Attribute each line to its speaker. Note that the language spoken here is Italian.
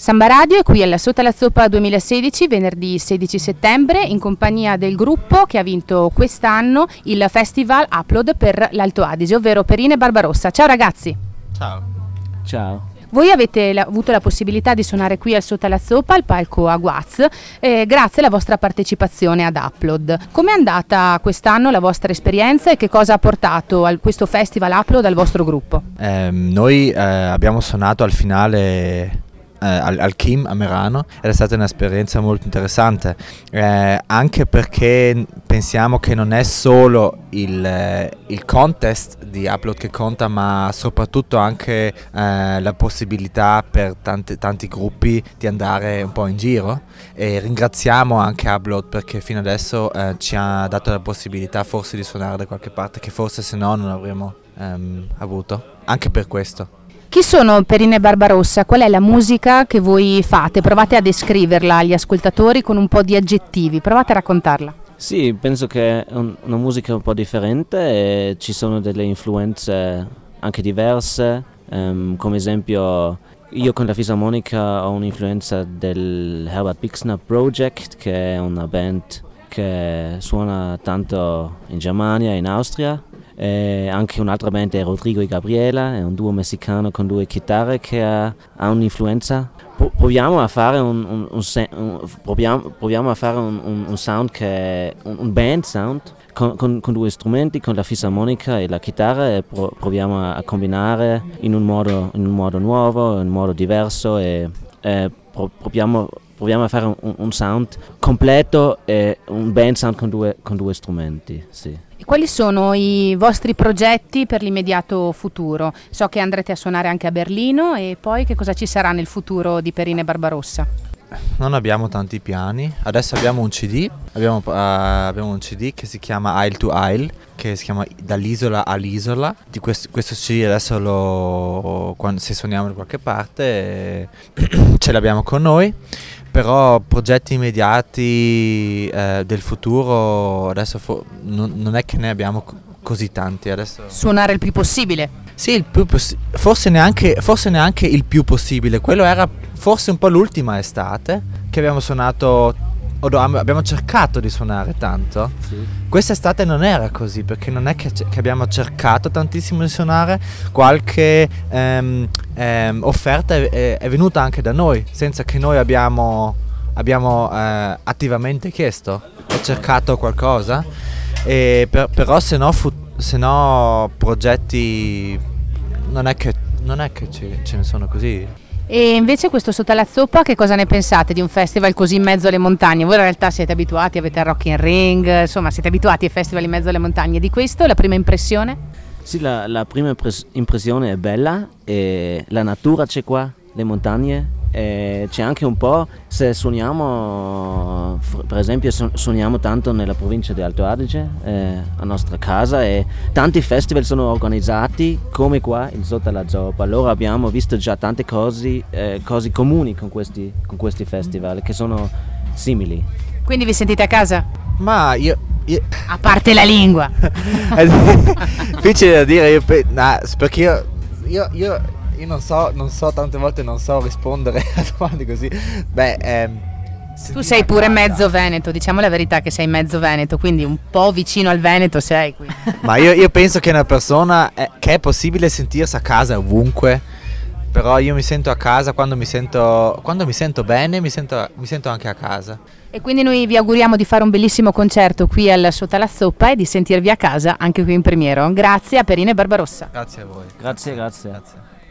Speaker 1: Samba Radio è qui alla Sotto la Zoppa 2016, venerdì 16 settembre, in compagnia del gruppo che ha vinto quest'anno il festival Upload per l'Alto Adige, ovvero Perine Barbarossa. Ciao ragazzi!
Speaker 2: Ciao!
Speaker 3: Ciao!
Speaker 1: Voi avete la, avuto la possibilità di suonare qui al Sotto la Zoppa, al palco Aguaz, eh, grazie alla vostra partecipazione ad Upload. Com'è andata quest'anno la vostra esperienza e che cosa ha portato a questo festival Upload al vostro gruppo?
Speaker 2: Eh, noi eh, abbiamo suonato al finale eh, al, al, Kim a Merano ed è stata un'esperienza molto interessante, eh, anche perché pensiamo che non è solo il, eh, il, contest di upload che conta, ma soprattutto anche eh, la possibilità per tanti, tanti gruppi di andare un po' in giro e ringraziamo anche Upload perché fino adesso eh, ci ha dato la possibilità forse di suonare da qualche parte che forse se no non avremmo ehm, avuto, anche per questo.
Speaker 1: Chi sono Perine Barbarossa? Qual è la musica che voi fate? Provate a descriverla agli ascoltatori con un po' di aggettivi, provate a raccontarla.
Speaker 3: Sì, penso che è un, una musica un po' differente e ci sono delle influenze anche diverse, um, come esempio io con la fisarmonica ho un'influenza del Herbert Pixner Project che è una band che suona tanto in Germania e in Austria eh, anche un'altra band è Rodrigo e Gabriela, è un duo messicano con due chitarre che ha, ha un'influenza. Pro- proviamo a fare un, un, un, proviamo, proviamo a fare un, sound che è un, band sound con, con, con, due strumenti, con la fisarmonica e la chitarra e pro- proviamo a, a combinare in un, modo, in un, modo, nuovo, in un modo diverso e, e pro- proviamo proviamo a fare un, un, sound completo e un band sound con due, con due strumenti. Sì.
Speaker 1: Quali sono i vostri progetti per l'immediato futuro? So che andrete a suonare anche a Berlino e poi che cosa ci sarà nel futuro di Perine Barbarossa?
Speaker 2: Non abbiamo tanti piani, adesso abbiamo un CD, abbiamo, uh, abbiamo un CD che si chiama Isle to Isle, che si chiama Dall'isola all'isola. Di questo, questo CD adesso lo, quando, se suoniamo da qualche parte ce l'abbiamo con noi però progetti immediati eh, del futuro adesso fo- non, non, è che ne abbiamo così tanti adesso.
Speaker 1: Suonare il più possibile?
Speaker 2: Sì, il più possi- forse, neanche, forse neanche il più possibile, quello era forse un po' l'ultima estate che abbiamo suonato abbiamo cercato di suonare tanto. Sì. Questa estate non era così perché non è che, che abbiamo cercato tantissimo di suonare, qualche ehm, ehm, offerta è, è, venuta anche da noi, senza che noi abbiamo, abbiamo eh, attivamente chiesto e cercato qualcosa. Per, però se no, fu, se no progetti non è che, non è che ce, ce ne sono così.
Speaker 1: E invece questo sotto la zoppa, che cosa ne pensate di un festival così in mezzo alle montagne? Voi in realtà siete abituati, avete il Rock in Ring, insomma siete abituati ai festival in mezzo alle montagne. Di questo la prima impressione?
Speaker 3: Sì, la, la prima impressione è bella, e la natura c'è qua, le montagne, e c'è anche un po', se suoniamo, per esempio suoniamo tanto nella provincia di Alto Adige, eh, a nostra casa, e tanti festival sono organizzati come qua in Sotto la Zoppa, allora abbiamo visto già tante cose, eh, cose comuni con questi, con questi festival che sono simili.
Speaker 1: Quindi vi sentite a casa?
Speaker 2: Ma io, io...
Speaker 1: A parte la lingua.
Speaker 2: è difficile da dire, io, nah, perché io, io, io io non so, non so, tante volte non so rispondere a domande così. Beh, ehm,
Speaker 1: tu sei pure casa. mezzo veneto, diciamo la verità che sei mezzo veneto, quindi un po' vicino al Veneto sei qui.
Speaker 2: Ma io, io penso che una persona, è, che è possibile sentirsi a casa ovunque, però io mi sento a casa quando mi sento, quando mi sento bene, mi sento, mi sento anche a casa.
Speaker 1: E quindi noi vi auguriamo di fare un bellissimo concerto qui al Sotto la Zoppa e di sentirvi a casa anche qui in Primiero. Grazie a Perine Barbarossa.
Speaker 2: Grazie a voi.
Speaker 3: Grazie, grazie. grazie.